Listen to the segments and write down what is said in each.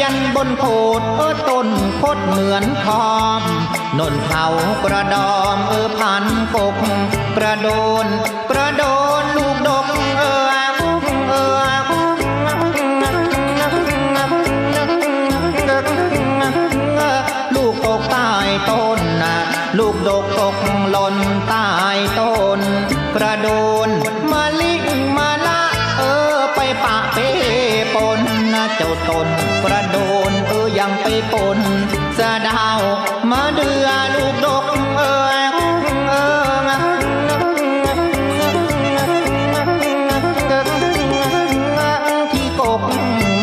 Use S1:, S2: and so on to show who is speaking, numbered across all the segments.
S1: ยนบนโพดเออต้นโคดเหมือนทอมนนเผากระดอมเออพันกกกระโดนกระโดน ปปนสะดาวมาเดือลูกดกเออที่กก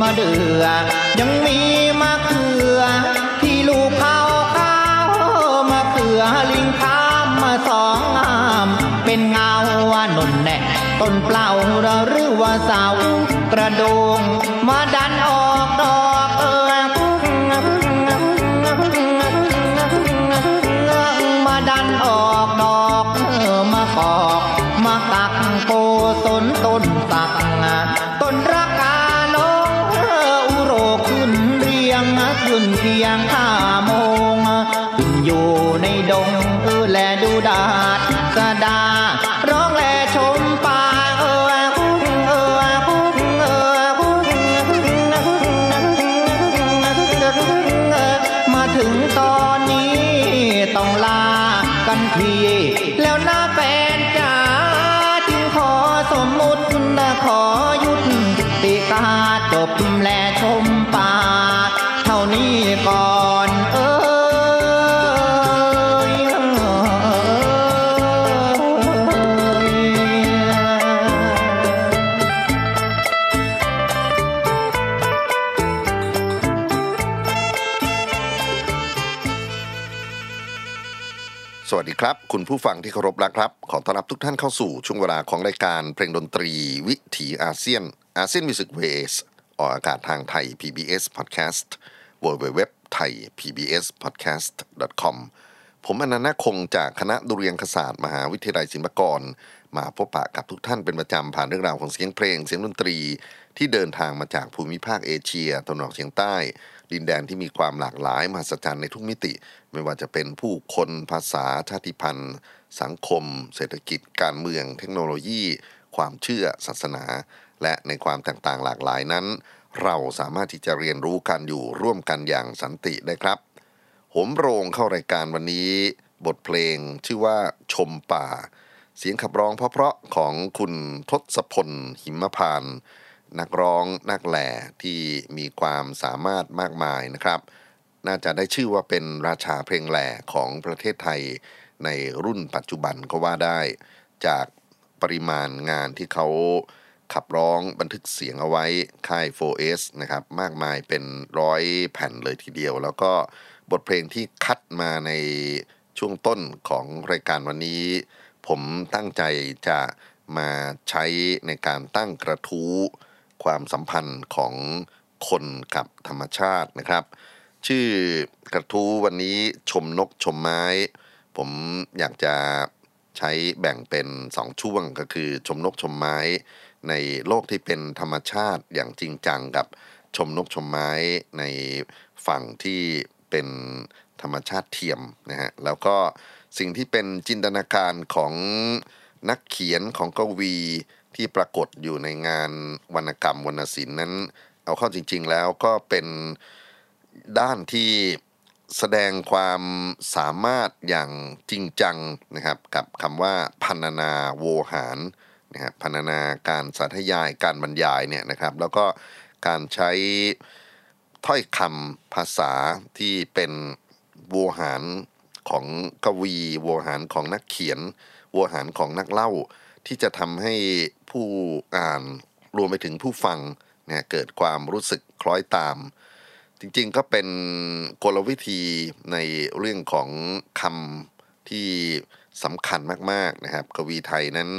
S1: มาเดือยังมีมะเขือ ที่ลูกเขาลิงข้ามมาสองงามเป็นเงาว่านนแน่ต้นเปล่าหรือว่าเสากระโดง วัส
S2: ดีครับ คุณผู้ฟังที่เคารพรักครับ ขอต้อนรับทุกท่านเข้าสู่ช่วงเวลาของรายการเพลงดนตรีวิถีอาเซียน ASEAN Music Ways ออกอากาศทางไทย PBS Podcast w w w ไทย PBS Podcast com ผมอนันต์คงจากคณะดุริยางคศาสตร์มหาวิทยาลัยศิลปากร มาพบปะกับทุกท่านเป็นประจำผ่านเรื่องราวของเสียงเพลงเสียงดนตรี ที่เดินทางมาจากภูมิภาคเอเชียตะวันออกเฉียงใต้ ดินแดนที่มีความหลากหลายมหัศจรรย์ในทุกมิติ ไม่ว่าจะเป็นผู้คนภาษาชาติพันธุ์ สังคม เศรษฐกิจ การเมือง เทคโนโลยี ความเชื่อศาสนา และในความตกต่างหลากหลายนั้น เราสามารถที่จะเรียนรู้กันอยู่ร่วมกันอย่างสันติได้ครับหมโรงเข้ารายการวันนี้ บทเพลงชื่อว่าชมป่า เสียงขับร้องเพราะๆของคุณทศพลหิมพานนักร้องนักแหล่ที่มีความสามารถมากมายนะครับ น่าจะได้ชื่อว่าเป็นราชาเพลงแหล่ของประเทศไทยในรุ่นปัจจุบันก็ว่าได้ จากปริมาณงานที่เขาขับร้องบันทึกเสียงเอาไว้ค่าย 4S นะครับมากมายเป็นร้อยแผ่นเลยทีเดียว แล้วก็บทเพลงที่คัดมาในช่วงต้นของรายการวันนี้ ผมตั้งใจจะมาใช้ในการตั้งกระทู้ความสัมพันธ์ของคนกับธรรมชาตินะครับ ชื่อกระทู้วันนี้ชมนกชมไม้ ผมอยากจะใช้แบ่งเป็นสองช่วงก็คือชมนกชมไม้ ในโลกที่เป็นธรรมชาติอย่างจริงจังกับชมนกชมไม้ในฝั่งที่เป็นธรรมชาติเทียมนะฮะแล้วก็สิ่งที่เป็นจินตนาการของนักเขียนของกวีที่ปรากฏอยู่ในงานวรรณกรรมวรรณศิลป์นั้น เอาเข้าจริง ๆ แล้วก็เป็น ด้านที่แสดงความสามารถอย่างจริงจังนะครับ กับคำว่าพันนาโวหารนะครับพันนาการสาธยายการบรรยายเนี่ยนะครับ แล้วก็การใช้ถ้อยคำภาษาที่เป็นโวหารของกวีโวหารของนักเขียนโวหารของนักเล่า ที่จะทำให้ผู้อ่านรวมไปถึงผู้ฟังเนี่ยเกิดความรู้สึกคล้อยตาม จริงๆก็เป็นกลวิธีในเรื่องของคำที่สำคัญมากๆนะครับ กวีไทยนั้น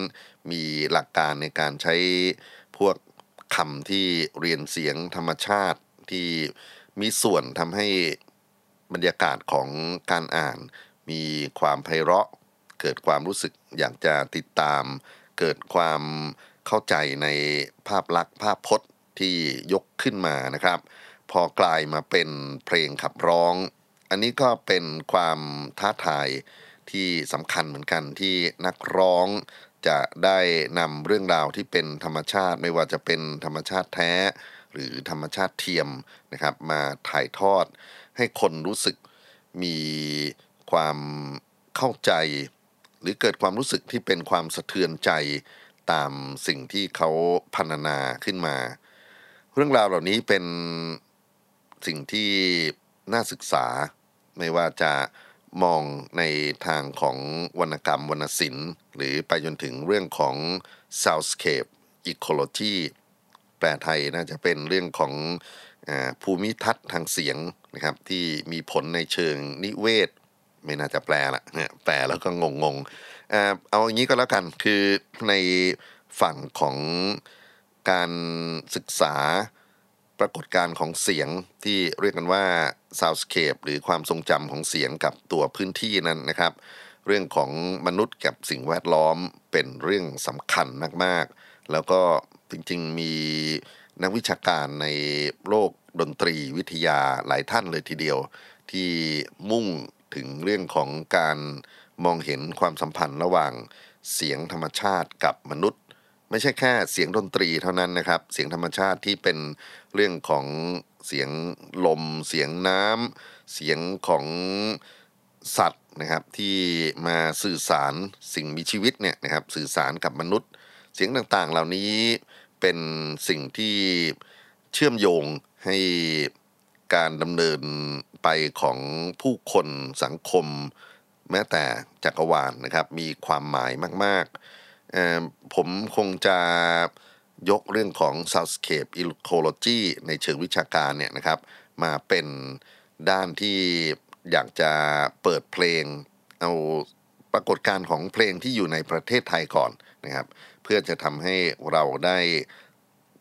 S2: มีหลักการในการใช้พวกคำที่เรียนเสียงธรรมชาติที่มีส่วนทำให้บรรยากาศของการอ่าน มีความไพเราะ เกิดความรู้สึกอยากจะติดตาม เกิดความเข้าใจในภาพลักษณ์ภาพพจน์ที่ยกขึ้นมานะครับ พอกลายมาเป็นเพลงขับร้อง อันนี้ก็เป็นความท้าทายที่สำคัญเหมือนกันที่นักร้องจะได้นำเรื่องราวที่เป็นธรรมชาติไม่ว่าจะเป็นธรรมชาติแท้ หรือธรรมชาติเทียมนะครับมาถ่ายทอด ให้คนรู้สึกมีความเข้าใจ หรือเกิดความรู้สึกที่เป็นความสะเทือนใจตามสิ่งที่เขาพรรณนาขึ้นมา เรื่องราวเหล่านี้เป็น สิ่งที่น่าศึกษา ไม่ว่าจะมองในทางของวรรณกรรมวรรณศิลป์ หรือไปจนถึงเรื่องของ soundscape ecology แปลไทยน่าจะเป็นเรื่องของอภูมิทัศน์ทางเสียงนะครับที่มีผลในเชิงนิเวศ ไม่น่าจะแปลละเนี่ยแปลแล้วก็งงงๆเอาอย่างนี้ก็แล้วกันคือในฝั่งของการศึกษา ปรากฏการณ์ของเสียงที่เรียกกันว่า soundscape หรือความทรงจำของเสียงกับตัวพื้นที่นั้นนะครับ เรื่องของมนุษย์กับสิ่งแวดล้อมเป็นเรื่องสำคัญมากๆ แล้วก็จริงๆมีนักวิชาการในโลกดนตรีวิทยาหลายท่านเลยทีเดียว ที่มุ่งถึงเรื่องของการมองเห็นความสัมพันธ์ระหว่างเสียงธรรมชาติกับมนุษย์ ไม่ใช่แค่เสียงดนตรีเท่านั้นนะครับ เสียงธรรมชาติที่เป็นเรื่องของเสียงลม เสียงน้ำเสียงของสัตว์นะครับที่มาสื่อสารสิ่งมีชีวิตเนี่ยนะครับสื่อสารกับมนุษย์ เสียงต่างๆ เหล่านี้เป็นสิ่งที่เชื่อมโยงให้การดำเนินไปของผู้คนสังคม แม้แต่จักรวาลนะครับ มีความหมายมาก ๆ ผมคงจะยกเรื่องของ soundscape ecology ในเชิงวิชาการเนี่ยนะครับ มาเป็นด้านที่อยากจะเปิดเพลง เอาปรากฏการณ์ของเพลงที่อยู่ในประเทศไทยก่อนนะครับ เพื่อจะทำให้เราได้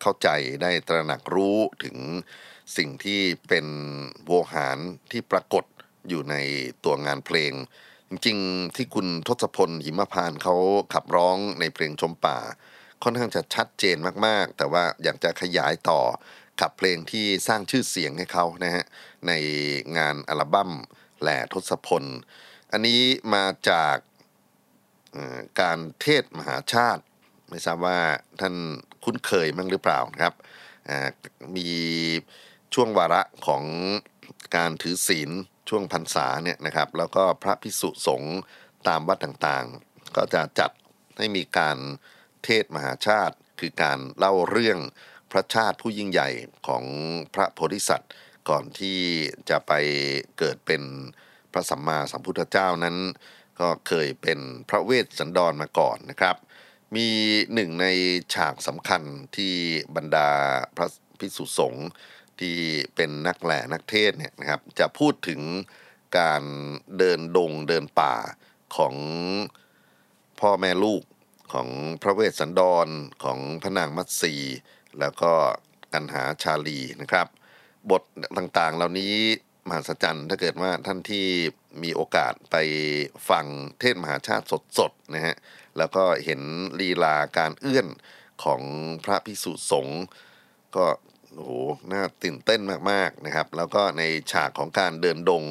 S2: เข้าใจได้ตระหนักรู้ถึงสิ่งที่เป็นโวหารที่ปรากฏอยู่ในตัวงานเพลง จริงที่คุณทศพลหิมพานเขาขับร้องในเพลงชมป่า ค่อนข้างจะชัดเจนมากๆ แต่ว่าอยากจะขยายต่อกับเพลงที่สร้างชื่อเสียงให้เขานะฮะในงานอัลบั้มแหล่ทศพล อันนี้มาจากการเทศมหาชาติ ไม่ทราบว่าท่านคุ้นเคยมั้งหรือเปล่านะครับมีช่วงวาระของการถือศีล ช่วงพรรษาเนี่ยนะครับ แล้วก็พระพิสุสงฆ์ตามวัดต่างๆ ก็จะจัดให้มีการเทศมหาชาติ คือการเล่าเรื่องพระชาติผู้ยิ่งใหญ่ของพระโพธิสัตว์ ก่อนที่จะไปเกิดเป็นพระสัมมาสัมพุทธเจ้านั้น ก็เคยเป็นพระเวสสันดรมาก่อนนะครับ มีหนึ่งในฉากสำคัญที่บรรดาพระภิกษุสงฆ์ ที่เป็นนักแหล่นักเทศเนี่ยนะครับจะพูดถึงการเดินดงเดินป่าของพ่อแม่ลูกของพระเวสสันดรของพระนางมัตสีแล้วก็กันหาชาลีนะครับ บทต่างๆ เหล่านี้มหัศจรรย์ถ้าเกิดว่าท่านที่มีโอกาสไปฟังเทศมหาชาติสดๆนะฮะแล้วก็เห็นลีลาการเอื้อนของพระพิสุสงฆ์ก็ โอ้โหน่าตื่นเต้นมากๆนะครับ แล้วก็ในฉากของการเดินดง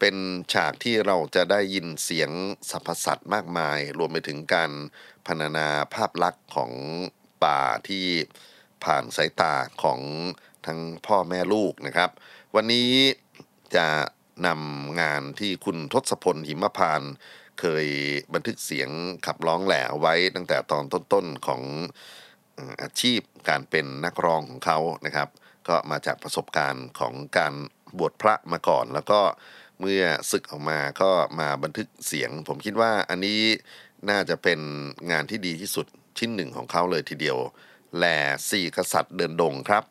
S2: เป็นฉากที่เราจะได้ยินเสียงสรรพสัตว์มากมาย รวมไปถึงการพรรณนาภาพลักษณ์ของป่าที่ผ่านสายตาของทั้งพ่อแม่ลูกนะครับ วันนี้จะนำงานที่คุณทศพลหิมพานเคยบันทึกเสียงขับร้องแหล่ไว้ตั้งแต่ตอนต้นๆของ อาชีพการเป็นนักร้องของเขานะครับ ก็มาจากประสบการณ์ของการบวชพระมาก่อน แล้วก็เมื่อศึกออกมาก็มาบันทึกเสียง ผมคิดว่าอันนี้น่าจะเป็นงานที่ดีที่สุดชิ้นหนึ่งของเขาเลยทีเดียวแหล่สี่กษัตริย์เดินดงค
S1: รับ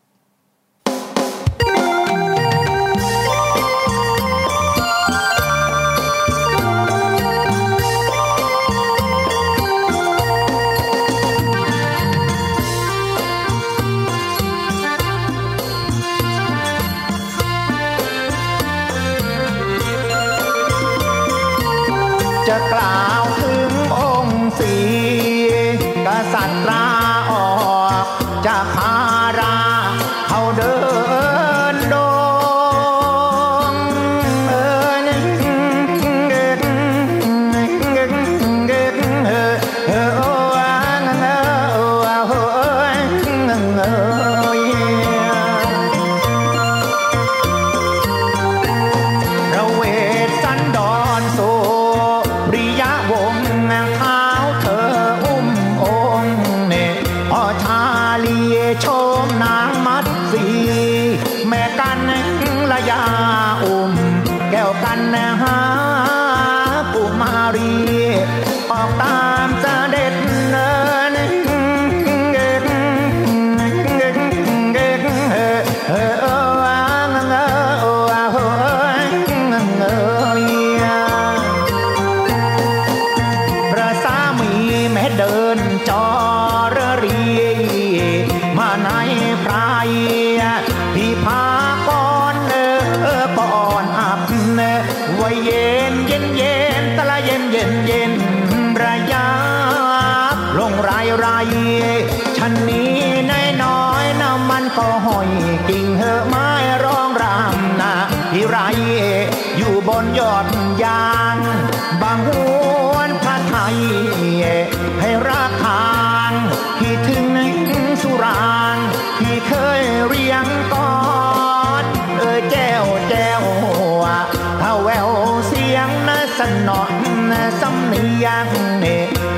S1: ยังเน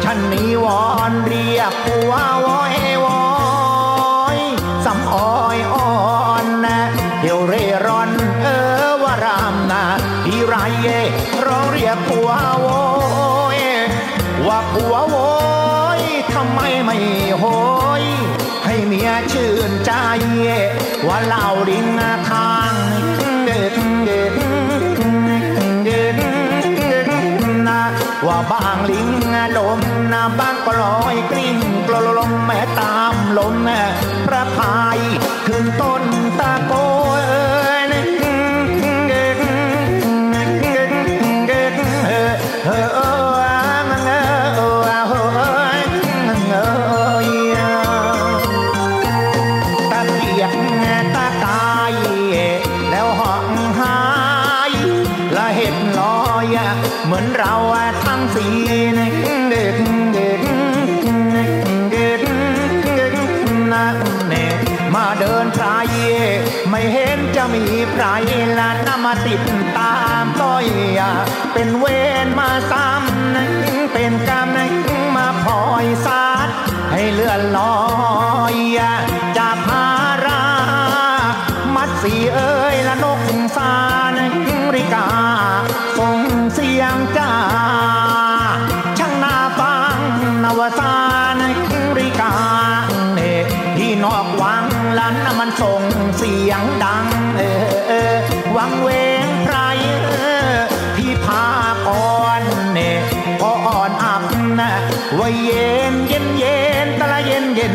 S1: ฉันนี้วอนเรียกผัววอยวอยสำอ้อยอ่อนนะเดี๋ยวเร่ร่อนเออวารามนะพี่ไรเยร้องเรียกผัวโวยว่าผัวโวยทำไมไม่โหยให้เมียชื่นใจว่าเหล่าดิงทา บางลิงลมนาบางก็ลอยกลิ้งกลอลมแม่ตามลมพระพายขึ้นต้น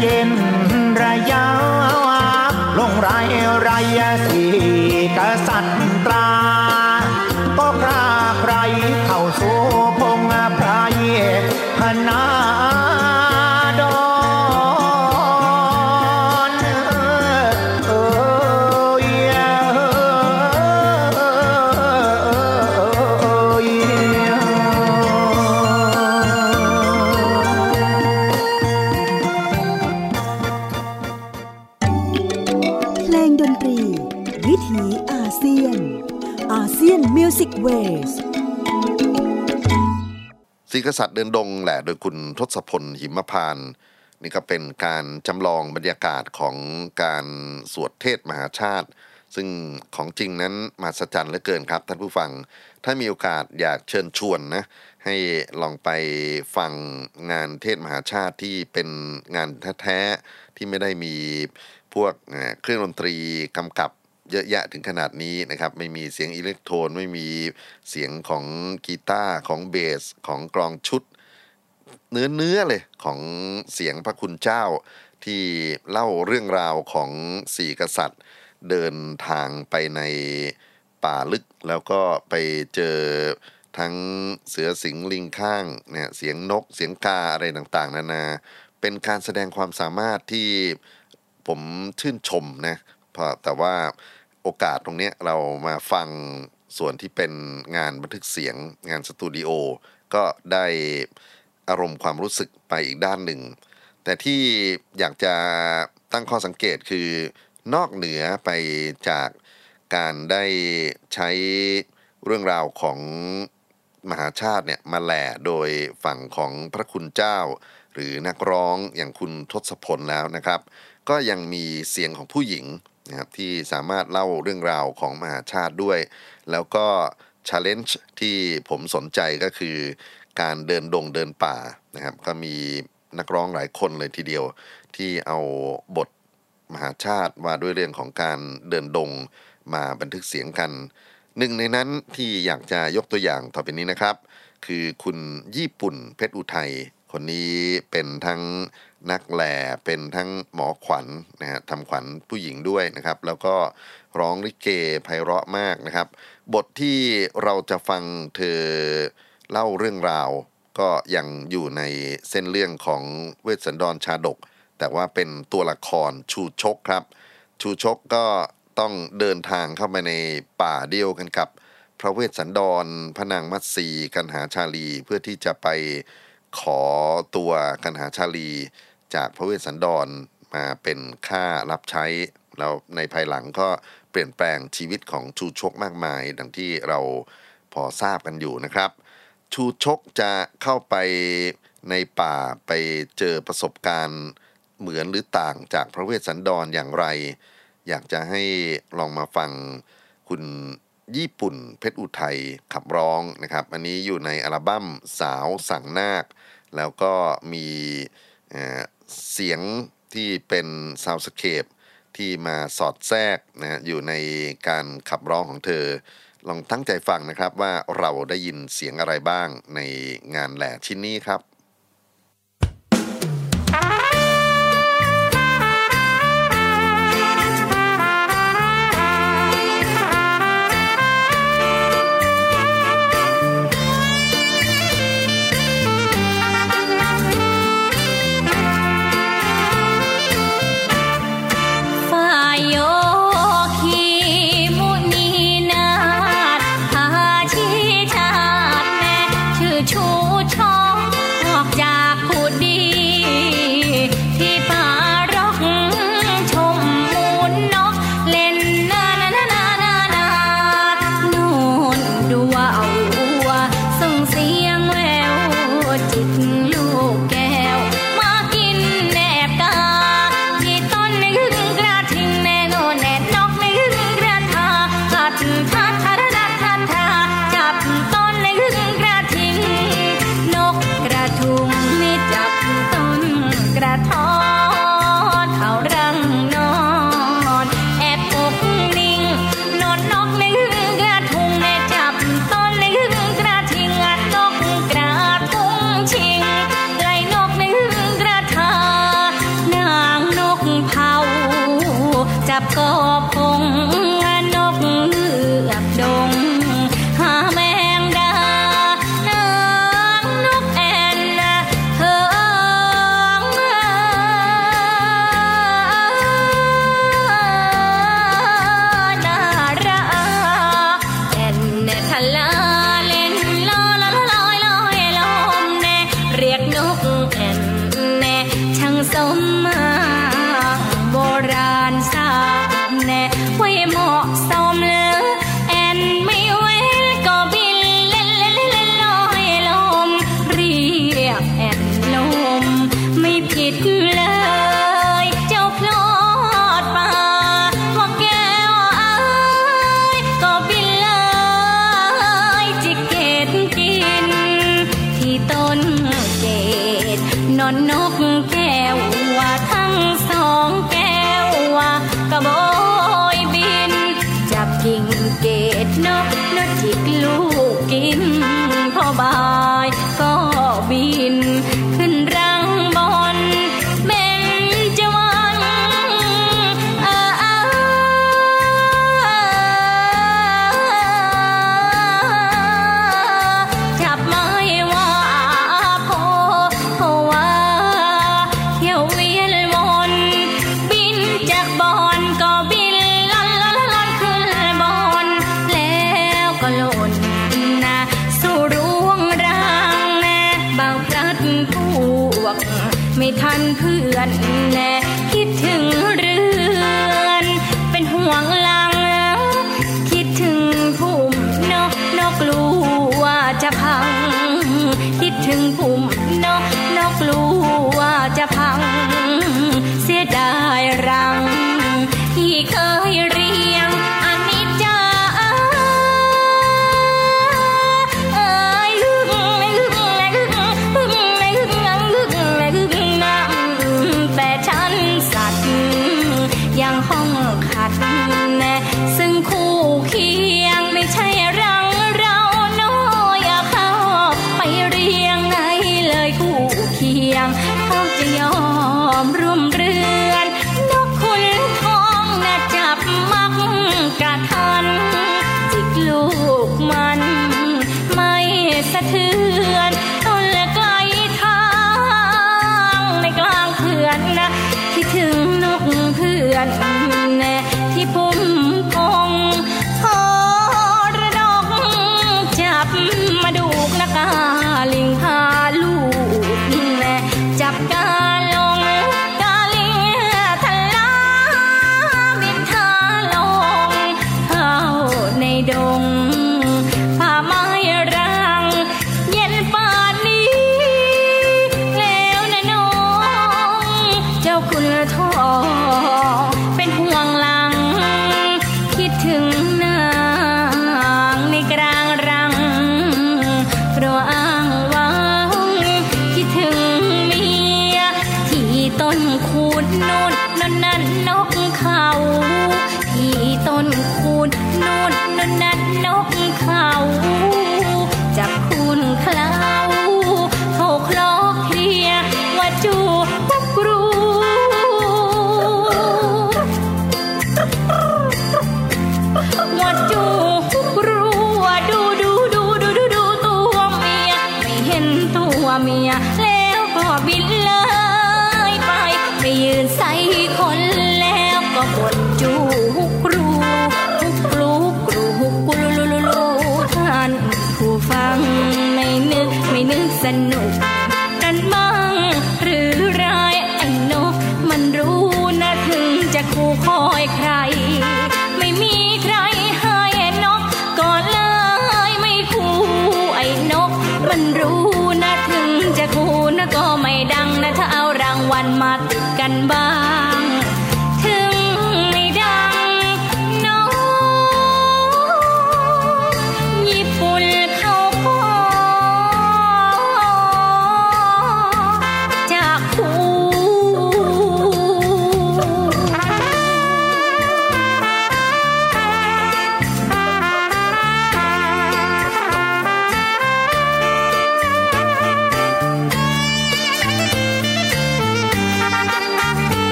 S1: เย็นเย็นเย็นระยะลงไรไรสีกษัตริย์ เดิน
S3: ด
S2: งแหละโดยคุณทศพลหิมพานนี่ก็เป็นการจำลองบรรยากาศของการสวดเทศมหาชาติ ซึ่งของจริงนั้นมหัศจรรย์เหลือเกินครับท่านผู้ฟัง ถ้ามีโอกาสอยากเชิญชวนนะให้ลองไปฟังงานเทศมหาชาติที่เป็นงานแท้ๆที่ไม่ได้มีพวกเครื่องดนตรีกำกับ เยอะแยะถึงขนาดนี้นะครับ ไม่มีเสียงอิเล็กโทรนไม่มีเสียงของกีตาร์ของเบสของกลองชุด เนื้อเนื้อเลยของเสียงพระคุณเจ้าที่เล่าเรื่องราวของสี่กษัตริย์ เดินทางไปในป่าลึกแล้วก็ไปเจอทั้งเสือสิงห์ลิงข้างเนี่ยเสียงนกเสียงกาอะไรต่างๆ นานา เป็นการแสดงความสามารถที่ผมชื่นชมนะเพราะแต่ว่า โอกาสตรงนี้เรามาฟังส่วนที่เป็นงานบันทึกเสียงงานสตูดิโอก็ได้อารมณ์ความรู้สึกไปอีกด้านหนึ่ง แต่ที่อยากจะตั้งข้อสังเกตคือนอกเหนือไปจากการได้ใช้เรื่องราวของมหาชาติเนี่ยมาแหล่โดยฝั่งของพระคุณเจ้า หรือนักร้องอย่างคุณทศพลแล้วนะครับ ก็ยังมีเสียงของผู้หญิง นะครับที่สามารถเล่าเรื่องราวของมหาชาติด้วย แล้วก็ challenge ที่ผมสนใจก็คือการเดินดงเดินป่านะครับ ก็มีนักร้องหลายคนเลยทีเดียว ที่เอาบทมหาชาติว่าด้วยเรื่องของการเดินดงมาบันทึกเสียงกัน หนึ่งในนั้นที่อยากจะยกตัวอย่างต่อไปนี้นะครับ คือคุณญี่ปุ่นเพชรอุทัยคนนี้เป็นทั้ง นักแหล่เป็นทั้งหมอขวัญนะฮะทำขวัญผู้หญิงด้วยนะครับ แล้วก็ร้องลิเกไพเราะมากนะครับ บทที่เราจะฟังเธอเล่าเรื่องราว ก็ยังอยู่ในเส้นเรื่องของเวสสันดรชาดก แต่ว่าเป็นตัวละครชูชกครับ ชูชกก็ต้องเดินทางเข้าไปในป่าเดียวกันกับ พระเวสสันดรพระนางมัตสีกันหาชาลีเพื่อที่จะไป ขอตัวกันหาชาลีจากพระเวสสันดรมาเป็นค่ารับใช้แล้วในภายหลังก็เปลี่ยนแปลงชีวิตของชูชกมากมาย ดังที่เราพอทราบกันอยู่นะครับ ชูชกจะเข้าไปในป่าไปเจอประสบการณ์เหมือนหรือต่างจากพระเวสสันดรอย่างไร อยากจะให้ลองมาฟังคุณ ญี่ปุ่นเพชรอุทัยขับร้องนะครับ อันนี้อยู่ในอัลบั้มสาวสั่งนาค แล้วก็มีเเสียงที่เป็นซาวสเคปที่มาสอดแทรกนะอยู่ในการขับร้องของเธอ ลองตั้งใจฟังนะครับว่าเราได้ยินเสียงอะไรบ้างในงานแหล่ชิ้นนี้ครับ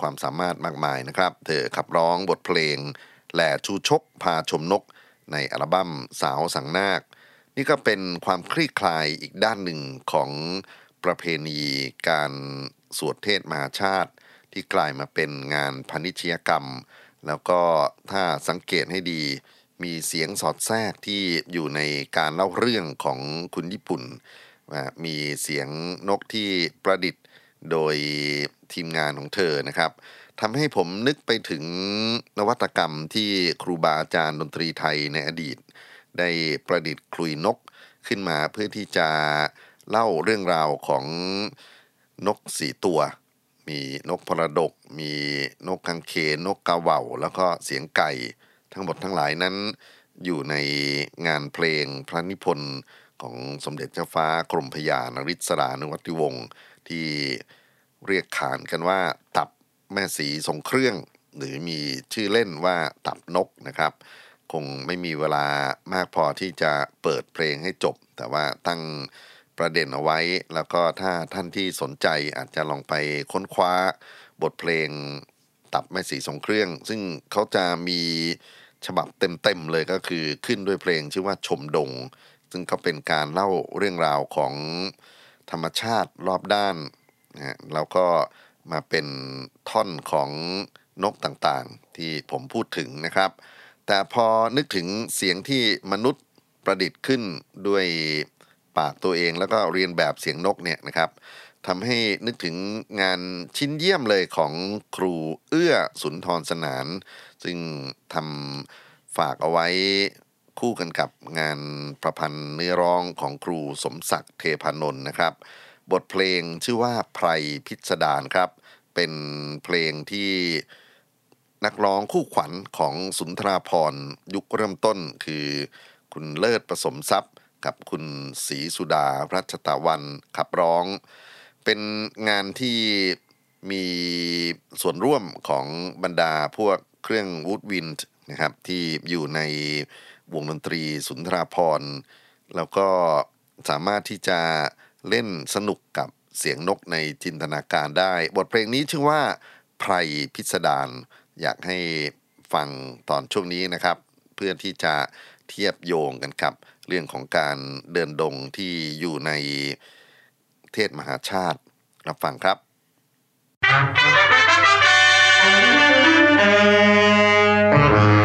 S4: ความสามารถมากมายนะครับ เธ
S2: อขับร้องบทเพลงแหล่ชูชกพาชมนก ในอัลบั้มสาวสังนาค นี่ก็เป็นความคลี่คลายอีกด้านหนึ่งของประเพณีการสวดเทศมหาชาติ ที่กลายมาเป็นงานพนิชยกรรม แล้วก็ถ้าสังเกตให้ดีมีเสียงสอดแทรกที่อยู่ในการเล่าเรื่องของคุณญี่ปุ่น มีเสียงนกที่ประดิษฐ์ โดยทีมงานของเธอนะครับทำให้ผมนึกไปถึงนวัตกรรมที่ครูบาอาจารย์ดนตรีไทยในอดีต ได้ประดิษฐ์คลุยนกขึ้นมาเพื่อที่จะเล่าเรื่องราวของนกสีตัว มีนกพรดก มีนกกังเขนนกกาเหว่า แล้วก็เสียงไก่ ทั้งหมดทั้งหลายนั้น อยู่ในงานเพลงพระนิพนธ์ของสมเด็จเจ้าฟ้ากรมพยานริศรานวัติวงศ์ ที่เรียกขานกันว่าตับแม่สีทรงเครื่อง หรือมีชื่อเล่นว่าตับนกนะครับ คงไม่มีเวลามากพอที่จะเปิดเพลงให้จบ แต่ว่าตั้งประเด็นเอาไว้ แล้วก็ถ้าท่านที่สนใจอาจจะลองไปค้นคว้าบทเพลงตับแม่สีทรงเครื่อง ซึ่งเขาจะมีฉบับเต็มๆเลยก็คือขึ้นด้วยเพลงชื่อว่าชมดง ซึ่งก็เป็นการเล่าเรื่องราวของ ธรรมชาติรอบด้านนะฮะแล้วก็มาเป็นท่อนของนกต่างๆ ที่ผมพูดถึงนะครับ แต่พอนึกถึงเสียงที่มนุษย์ประดิษฐ์ขึ้นด้วยปากตัวเองแล้วก็เรียนแบบเสียงนกเนี่ยนะครับทำให้นึกถึงงานชิ้นเยี่ยมเลยของครูเอื้อสุนทรสนาน ซึ่งทำฝากเอาไว้ คู่กันกับงานประพันธ์เนื้อร้องของครูสมศักดิ์เทพานนท์นะครับ บทเพลงชื่อว่าไพรพิสดารครับ เป็นเพลงที่นักร้องคู่ขวัญของสุนทราพรยุคเริ่มต้นคือ คุณเลิศผสมทรัพย์ กับคุณศรีสุดารัชตะวันขับร้อง เป็นงานที่มีส่วนร่วมของบรรดาพวกเครื่องวูดวินด์นะครับที่อยู่ใน วงดนตรีสุนทราพรณ์แล้วก็สามารถที่จะเล่นสนุกกับเสียงนกในจินตนาการได้ บทเพลงนี้ชื่อว่าไพรพิสดารอยากให้ฟังตอนช่วงนี้นะครับ เพื่อที่จะเทียบโยงกันกับ เรื่องของการเดินดงที่อยู่ในเทศมหาชาติรับฟังครับ
S5: น้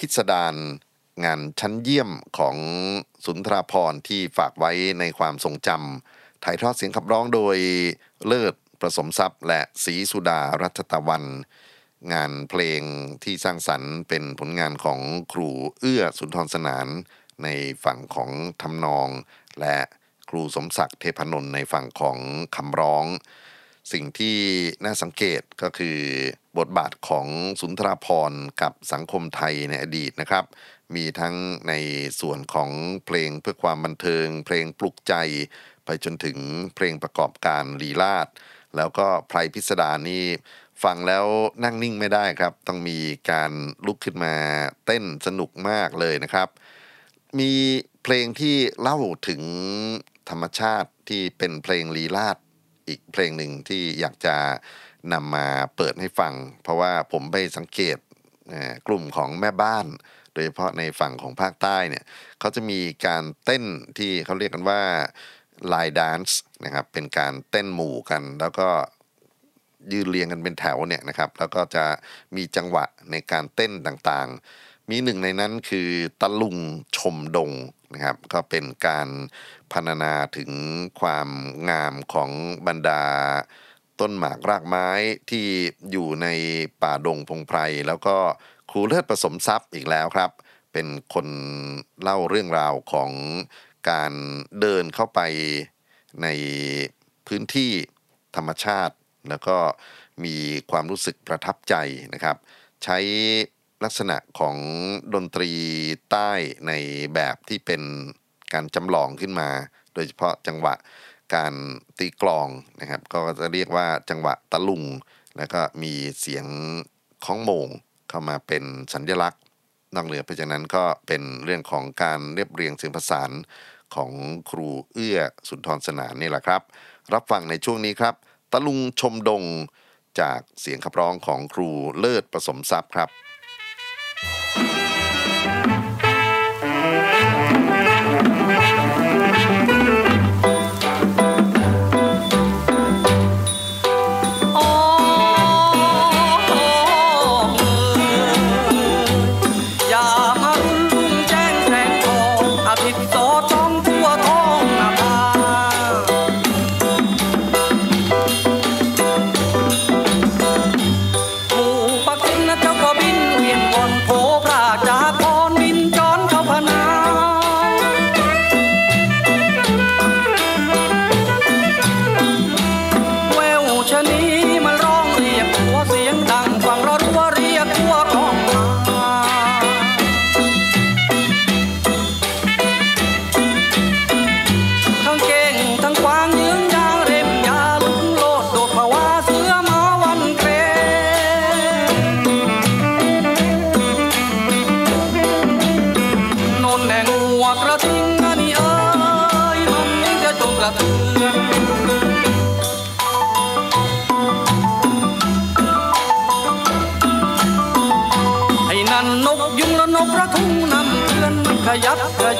S5: พิส
S4: ดา
S5: รงาน
S4: ชั้น
S5: เยี่ยมข
S4: องสุ
S5: น
S2: ทราพรที่ฝากไว้ในความทรงจำถ่ายทอดเสียงขับร้องโดยเลิศประสมทรัพย์และศรีสุดารัชตะวัน งานเพลงที่สร้างสรรค์เป็นผลงานของครูเอื้อสุนทรสนาน ในฝั่งของทำนอง และครูสมศักดิ์เทพนนท์ในฝั่งของคำร้อง สิ่งที่น่าสังเกตก็คือ บทบาทของสุนทราพรณ์กับสังคมไทยในอดีตนะครับ มีทั้งในส่วนของเพลงเพื่อความบันเทิง เพลงปลุกใจ ไปจนถึงเพลงประกอบการลีลาด แล้วก็ไพรพิสดารนี่ฟังแล้วนั่งนิ่งไม่ได้ครับ ต้องมีการลุกขึ้นมาเต้นสนุกมากเลยนะครับ มีเพลงที่เล่าถึงธรรมชาติที่เป็นเพลงลีลาด อีกเพลงหนึ่งที่อยากจะ นำมาเปิดให้ฟัง เพราะว่าผมไปสังเกตกลุ่มของแม่บ้าน โดยเฉพาะในฝั่งของภาคใต้เนี่ยเขาจะมีการเต้นที่เขาเรียกกันว่าลายดานซ์นะครับเป็นการเต้นหมู่กัน แล้วก็ยืนเรียงกันเป็นแถวเนี่ยนะครับแล้วก็จะมีจังหวะในการเต้นต่างๆ มีหนึ่งในนั้นคือตะลุงชมดงนะครับก็เป็นการพรรณนาถึงความงามของบรรดา ต้นหมากรากไม้ที่อยู่ในป่าดงพงไพร แล้วก็ครูเลิศผสมทรัพย์อีกแล้วครับ เป็นคนเล่าเรื่องราวของการเดินเข้าไปในพื้นที่ธรรมชาติ แล้วก็มีความรู้สึกประทับใจนะครับ ใช้ลักษณะของดนตรีใต้ในแบบที่เป็นการจำลองขึ้นมา โดยเฉพาะจังหวะ การตีกลองนะครับ ก็จะเรียกว่าจังหวะตะลุง แล้วก็มีเสียงของโมงเข้ามาเป็นสัญลักษณ์นอกเหนือไปจากนั้นก็เป็นเรื่องของการเรียบเรียงเสียงประสานของครูเอื้อสุนทรสนานนี่แหละครับ รับฟังในช่วงนี้ครับ ตะลุงชมดงจากเสียงขับร้องของครูเลิศผสมท
S5: รัพย์ค
S6: รับโ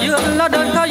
S6: ยับก
S5: ร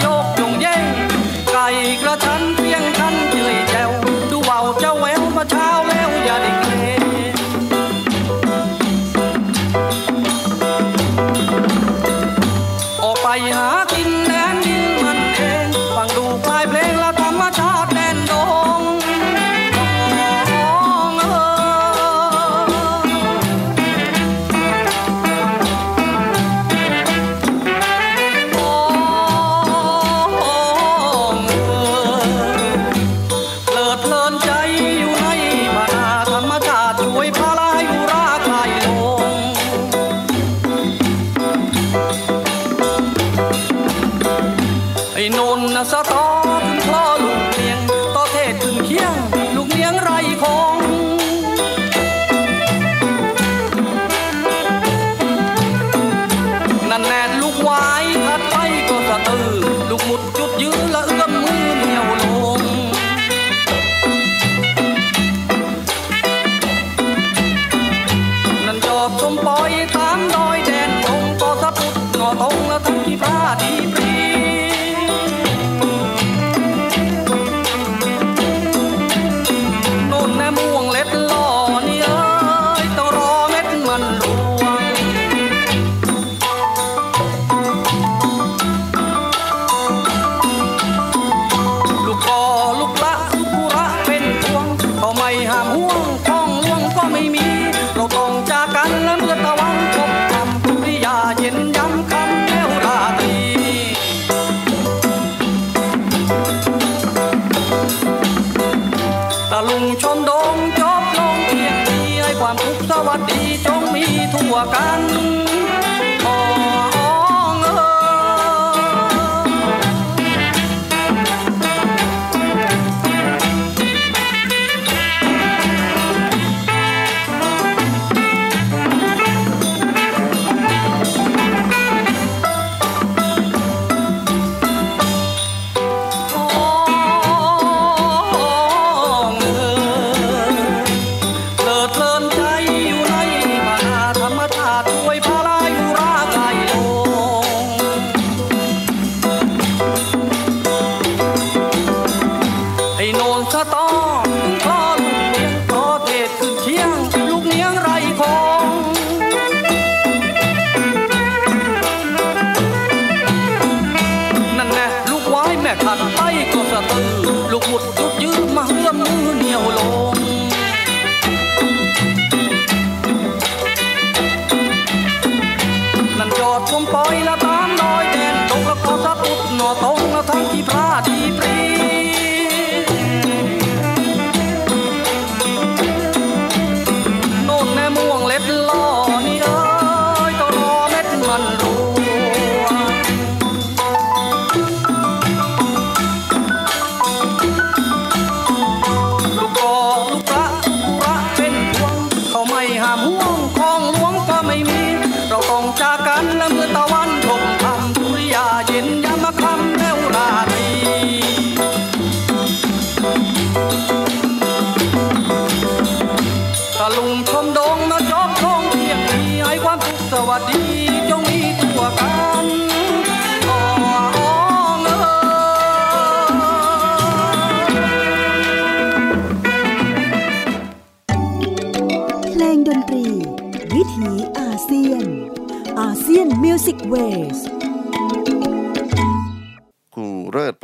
S5: 我也。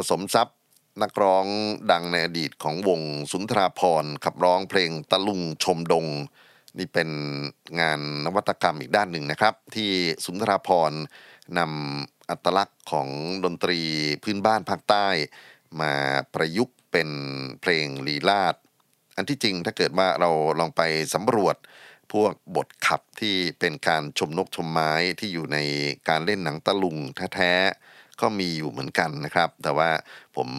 S5: ส
S2: มทรัพย์นักร้องดังในอดีตของวงสุนทราพรขับร้องเพลงตะลุงชมดง นี่เป็นงานนวัตกรรมอีกด้านหนึ่งนะครับ ที่สุนทราพรนำอัตลักษณ์ของดนตรีพื้นบ้านภาคใต้ มาประยุกต์เป็นเพลงลีลาด อันที่จริงถ้าเกิดว่าเราลองไปสำรวจพวกบทขับที่เป็นการชมนกชมไม้ที่อยู่ในการเล่นหนังตะลุงแท้ๆ ก็มีอยู่เหมือนกันนะครับ แต่ว่าผม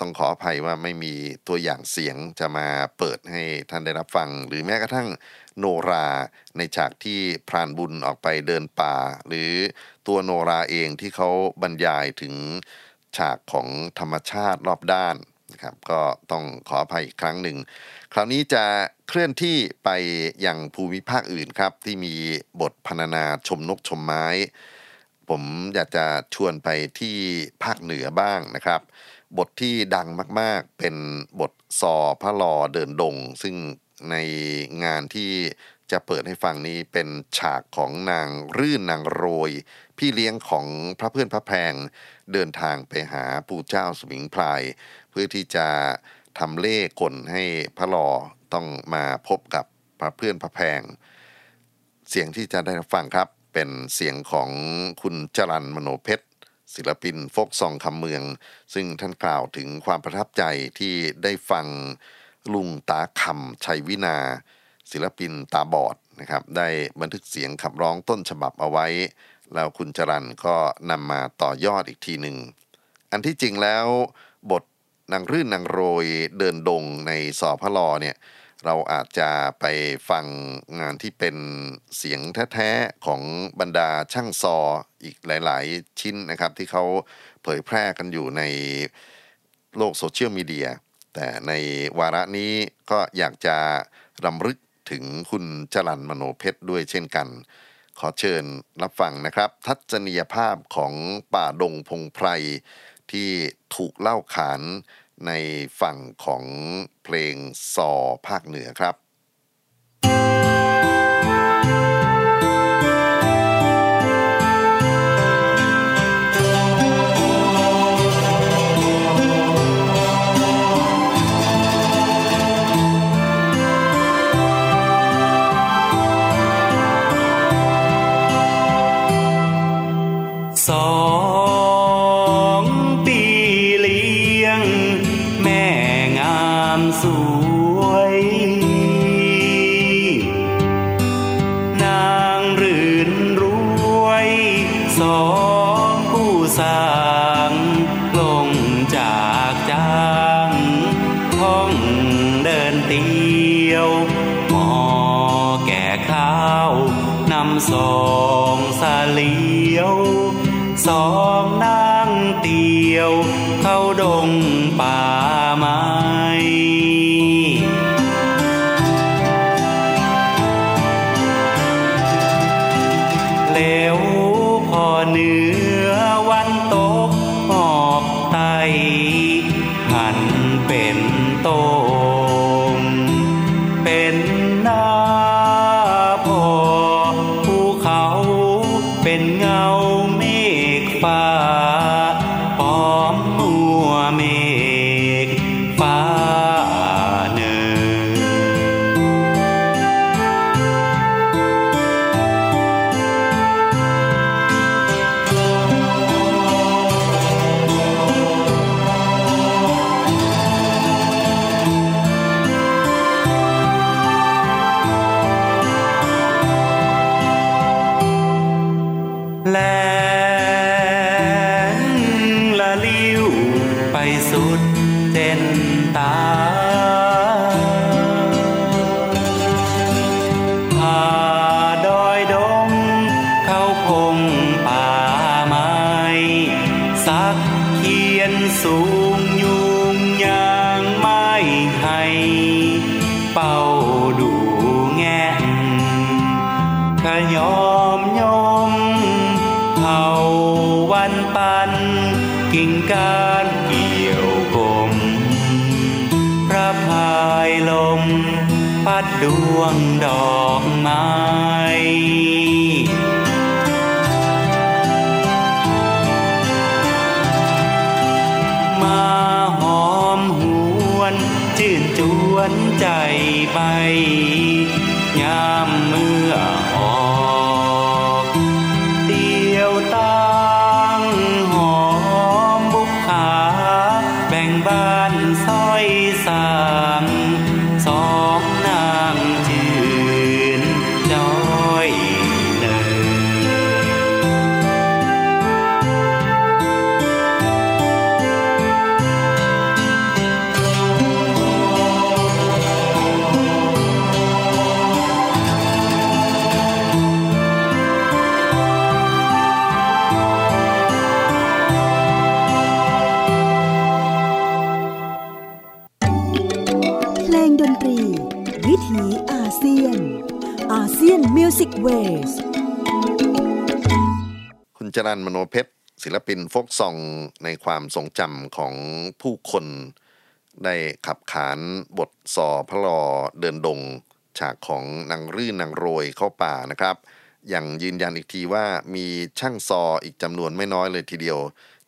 S2: ต้องขออภัยว่าไม่มีตัวอย่างเสียงจะมาเปิดให้ท่านได้รับฟัง หรือแม้กระทั่งโนราในฉากที่พรานบุญออกไปเดินป่า หรือตัวโนราเองที่เขาบรรยายถึงฉากของธรรมชาติรอบด้านนะครับก็ต้องขออภัยอีกครั้งหนึ่ง คราวนี้จะเคลื่อนที่ไปยังภูมิภาคอื่นครับ ที่มีบทพรรณนาชมนกชมไม้ ผมอยากจะชวนไปที่ภาคเหนือบ้างนะครับ บทที่ดังมากๆ เป็นบทซอพระลอเดินดง ซึ่งในงานที่จะเปิดให้ฟังนี้เป็นฉากของนางรื่นนางโรย พี่เลี้ยงของพระเพื่อนพระแพง เดินทางไปหาปู่เจ้าสมิงพราย เพื่อที่จะทำเล่กลให้พระลอต้องมาพบกับพระเพื่อนพระแพง เสียงที่จะได้ฟังครับ เป็นเสียงของคุณจรันมโนเพชรศิลปินโฟกซองคำเมือง ซึ่งท่านกล่าวถึงความประทับใจที่ได้ฟังลุงตาคำชัยวินา ศิลปินตาบอดนะครับได้บันทึกเสียงขับร้องต้นฉบับเอาไว้ แล้วคุณจรันก็นำมาต่อยอดอีกทีหนึ่ง อันที่จริงแล้วบทนางรื่นนางโรยเดินดงในสอพระลอเนี่ย เราอาจจะไปฟังงานที่เป็นเสียงแท้ๆของบรรดาช่างซออีกหลายๆ ชิ้นนะครับ ที่เขาเผยแพร่กันอยู่ในโลกโซเชียลมีเดีย แต่ในวาระนี้ก็อยากจะรำลึกถึงคุณจรันมโนเพชรด้วยเช่นกันขขอเชิญรับฟังนะครับ ทัศนียภาพของป่าดงพงไพรที่ถูกเล่าขาน ในฝั่งของเพลงซอภาคเหนือครับ
S7: สองผู้สร้างลงจากจางท่องเดินเตียวหมอแก่ข้าวนำสองสาเลียวสอง ปัดดวงดอกไม้มาหอมหวนชื่นจวนใจไปยามเมื่อ Music Wayส
S2: คุณจรัลมโนเพ็ชรศิลปิน folk song ในความทรงจำของผู้คน ได้ขับขานบทสอพระลอเดินดง ฉากของนางรื่นนางโรยเข้าป่านะครับ อยากยืนยันอีกทีว่ามีช่างซออีกจำนวนไม่น้อยเลยทีเดียว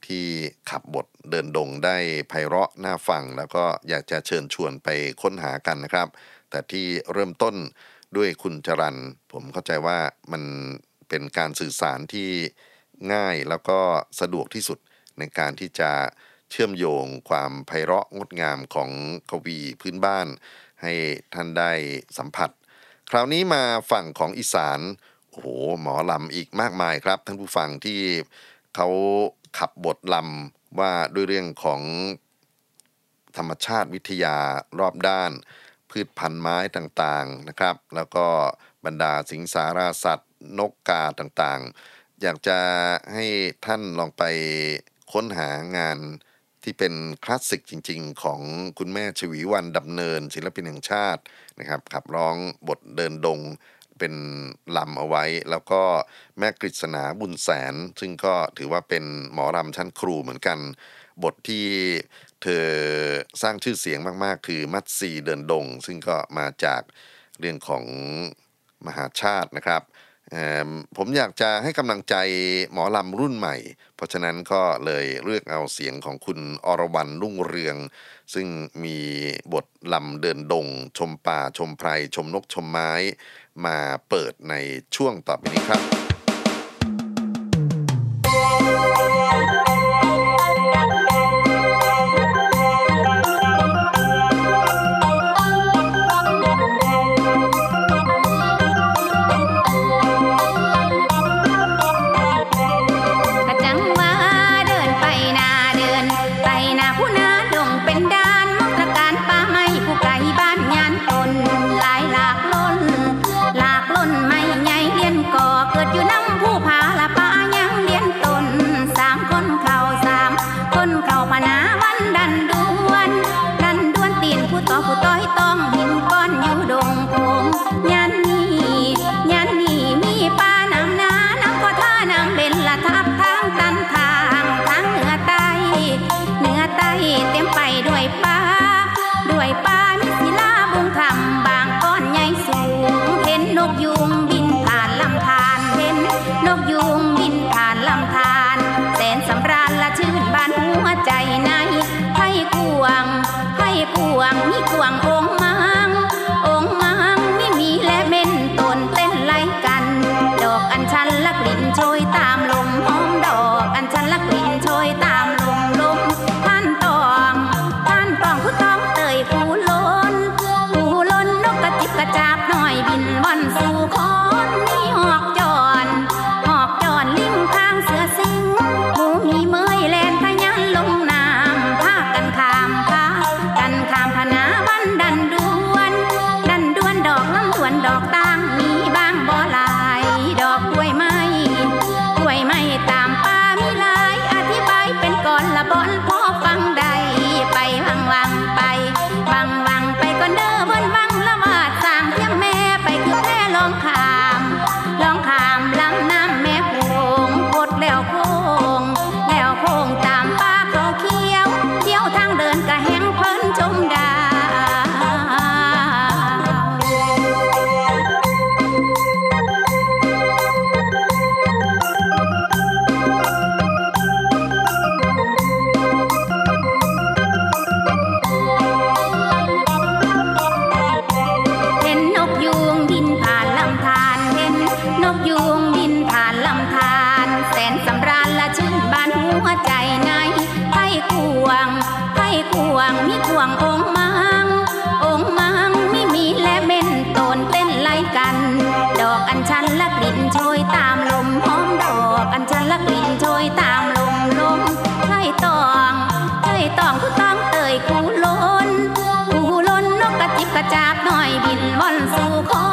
S2: ที่ขับบทเดินดงได้ไพเราะน่าฟัง แล้วก็อยากจะเชิญชวนไปค้นหากันนะครับ แต่ที่เริ่มต้น ด้วยคุณจรันผมเข้าใจว่ามันเป็นการสื่อสารที่ง่ายแล้วก็สะดวกที่สุดในการที่จะเชื่อมโยงความไพเราะงดงามของกวีพื้นบ้าน ให้ท่านได้สัมผัส คราวนี้มาฝั่งของอีสานโอ้โหหมอลำอีกมากมายครับ ท่านผู้ฟังที่เขาขับบทลำว่าด้วยเรื่องของธรรมชาติวิทยารอบด้าน พืชพันธุ์ไม้ต่างๆนะครับ แล้วก็บรรดาสิงสาราสัตว์ นกกาต่างๆ อยากจะให้ท่านลองไปค้นหางานที่เป็นคลาสสิกจริง ๆ ของคุณแม่ชวีวันดำเนิน ศิลปินแห่งชาตินะครับขับร้องบทเดินดงเป็นลำเอาไว้ แล้วก็แม่กฤษณาบุญแสน ซึ่งก็ถือว่าเป็นหมอรำชั้นครูเหมือนกัน บทที่ เธอสร้างชื่อเสียงมากๆ คือมัตซีเดินดง ซึ่งก็มาจากเรื่องของมหาชาตินะครับ ผมอยากจะให้กำลังใจหมอลำรุ่นใหม่ เพราะฉะนั้นก็เลยเลือกเอาเสียงของคุณอรวรันรุ่งเรือง ซึ่งมีบทลำเดินดง ชมป่าชมไพร ชมนกชมไม้ มาเปิดในช่วงต่อไปนี้ค
S4: รับ dốc you. 民万富康。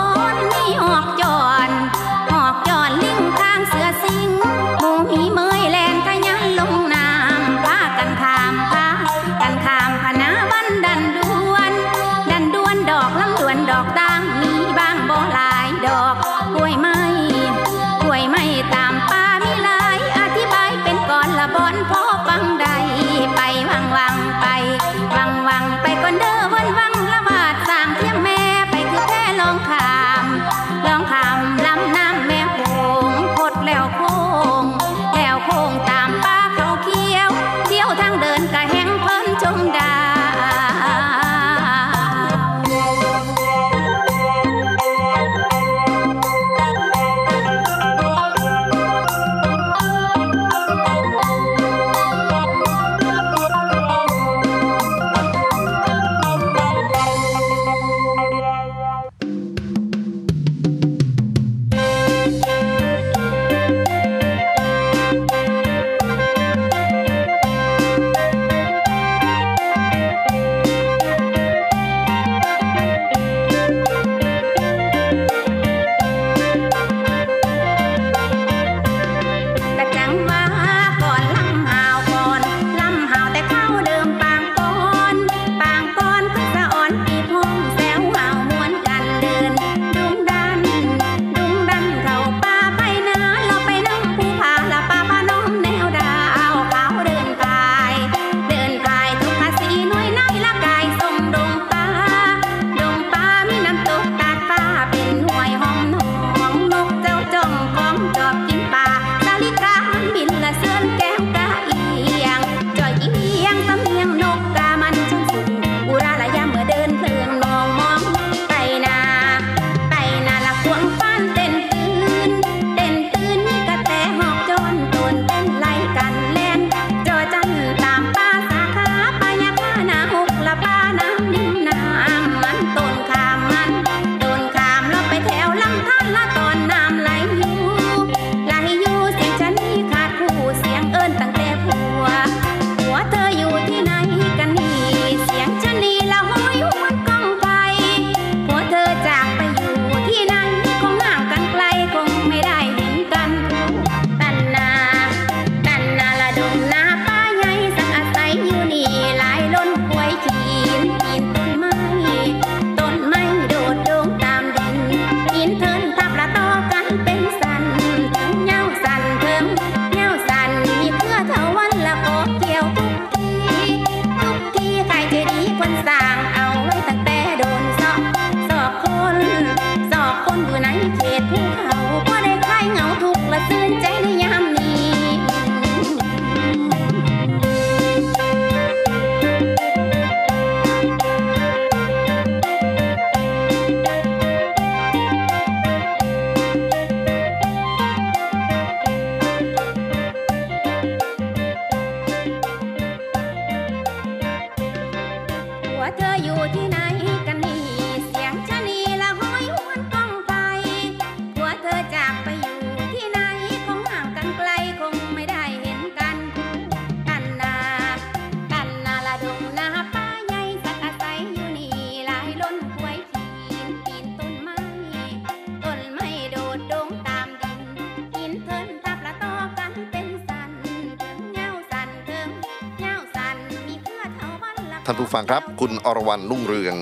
S4: าน
S2: ผู้ฟังครับ คุณอรวรรณรุ่งเรือง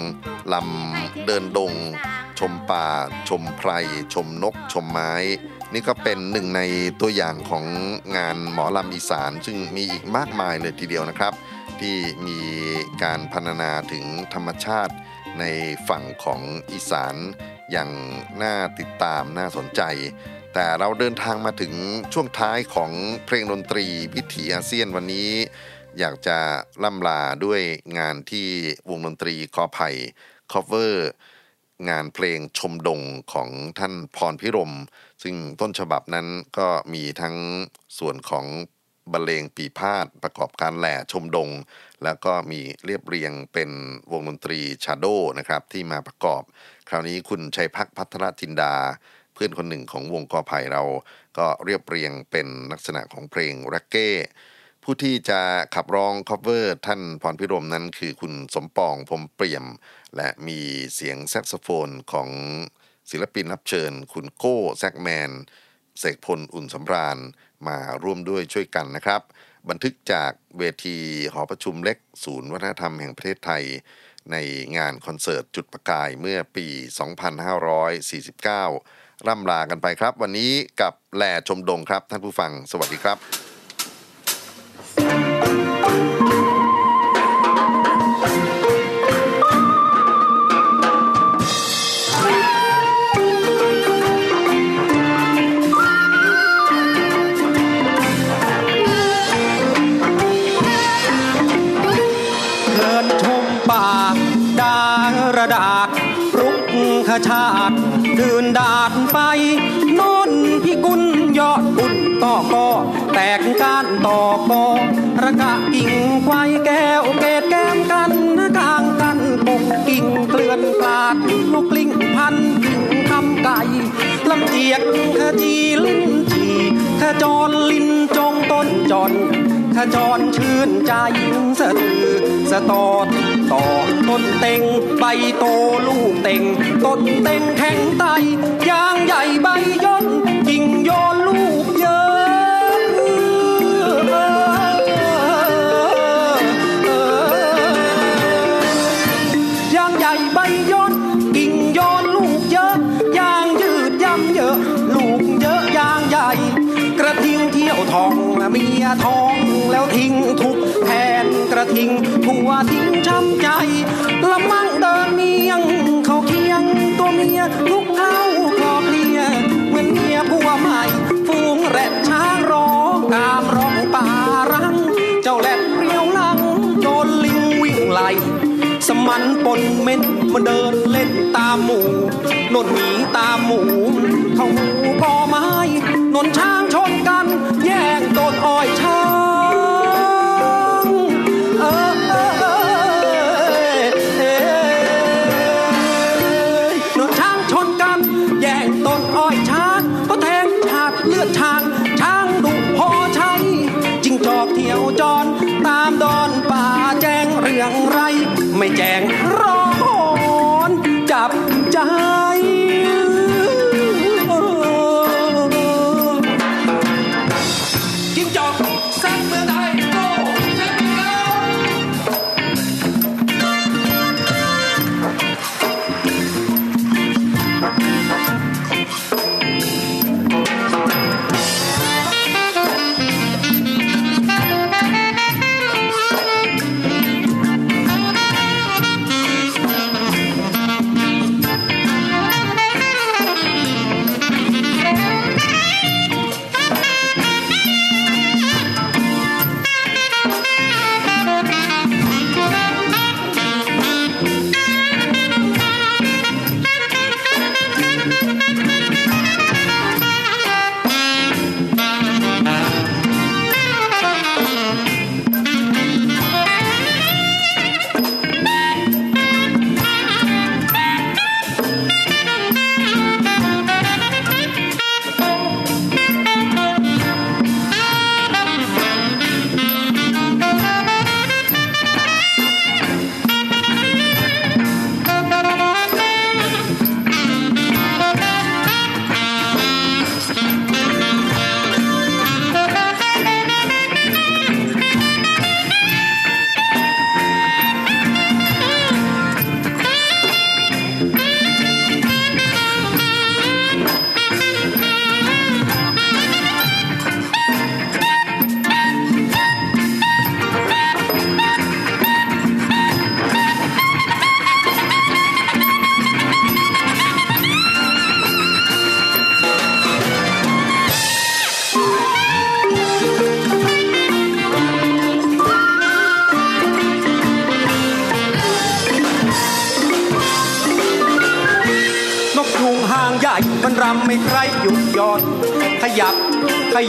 S2: ลำเดินดง ชมป่า ชมไพร ชมนก ชมไม้ นี่ก็เป็นหนึ่งในตัวอย่างของงานหมอลำอีสาน ซึ่งมีอีกมากมายเลยทีเดียวนะครับ ที่มีการพรรณนาถึงธรรมชาติในฝั่งของอีสานอย่างน่าติดตามน่าสนใจ แต่เราเดินทางมาถึงช่วงท้ายของเพลงดนตรีวิถีอาเซียนวันนี้ อยากจะล่ำลาด้วยงานที่วงดนตรีกอไผ่ cover งานเพลงชมดงของท่านพรพิรม ซึ่งต้นฉบับนั้นก็มีทั้งส่วนของบรรเลงปีพาดประกอบการแหล่ชมดง แล้วก็มีเรียบเรียงเป็นวงดนตรีชาโดนะครับที่มาประกอบ คราวนี้คุณชัยพักพัฒนจินดา เพื่อนคนหนึ่งของวงกอไผ่เรา ก็เรียบเรียงเป็นลักษณะของเพลงเร็กเก้ ผู้ที่จะขับร้อง cover ท่านพรภิรมย์นั้นคือคุณสมปองพรมเปี่ยม และมีเสียงแซกโซโฟนของศิลปินรับเชิญ คุณโก้ Saxman เสกพลอุ่นสำราญมาร่วมด้วยช่วยกันนะครับ บันทึกจากเวทีหอประชุมเล็กศูนย์วัฒนธรรมแห่งประเทศไทย ในงานคอนเสิร์ตจุดประกายเมื่อปี 2549 ร่ำลากันไปครับ วันนี้กับแหล่ชมดงครับท่านผู้ฟัง สวัสดีครับ
S8: ชมป่าดางระดาษรุกขชาติดื่นดาดไปโน่นพี่กุล ยอดอุดต่อกอแตกก้านต่อคอระกะกิ่งควายแก้วเกตแก้มกันกลางกันปกกิ่งเกลื่อนกลาดลูกลิงพันกิ่งคำไก่ลำเทียกขจีลิ้นจีขจรลิ้นจงต้นจอน ขจรชื่นใจสะตือสะตอดต่อต้นเต็งใบโตลูกเต็งต้นเต็งแข็งไตยางใหญ่ใบย่นกิ่งโยนลูก ทุกแทนกระทิงผัวทิ้งช้ำใจละมั่งเดินเมียง เขาเคียงตัวเมียลุกเข้าคลอเคลียเหมือนเมียผัวใหม่ ฟูงแรดช้างร้องตามร้องป่ารัง เจ้าแรดเรียวลังโดนลิงวิ่งไล่สมันปนเม็ดมาเดินเล่นตามหมูนนหนีตามหมูเขาหูกอไม้นนช้า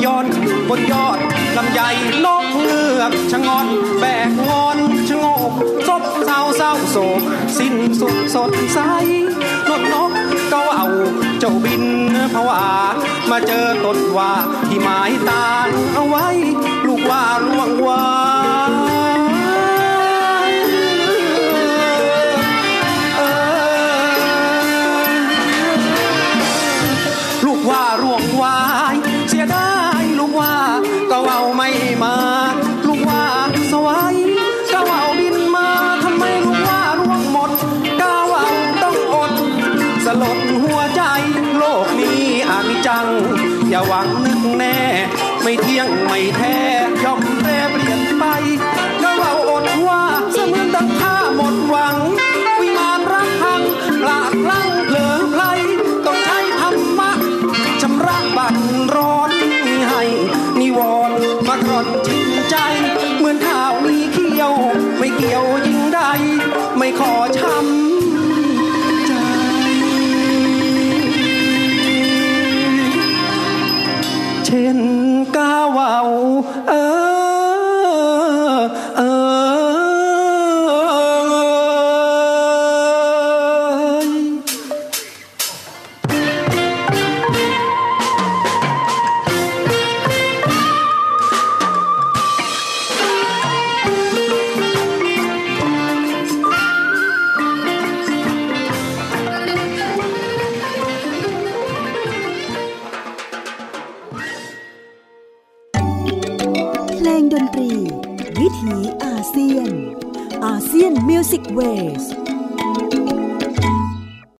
S8: ย้อนบนยอดลำใหญ่ลอกเงือกชะงอนแบกงอนชะงกซบเศร้าเศร้าโศกสิ้นสุดสดใสนกนกก็เอาเจ้าบินผวามาเจอต้นว่าที่หมายตาเอาไว้ ลูกว่าล่วงว่า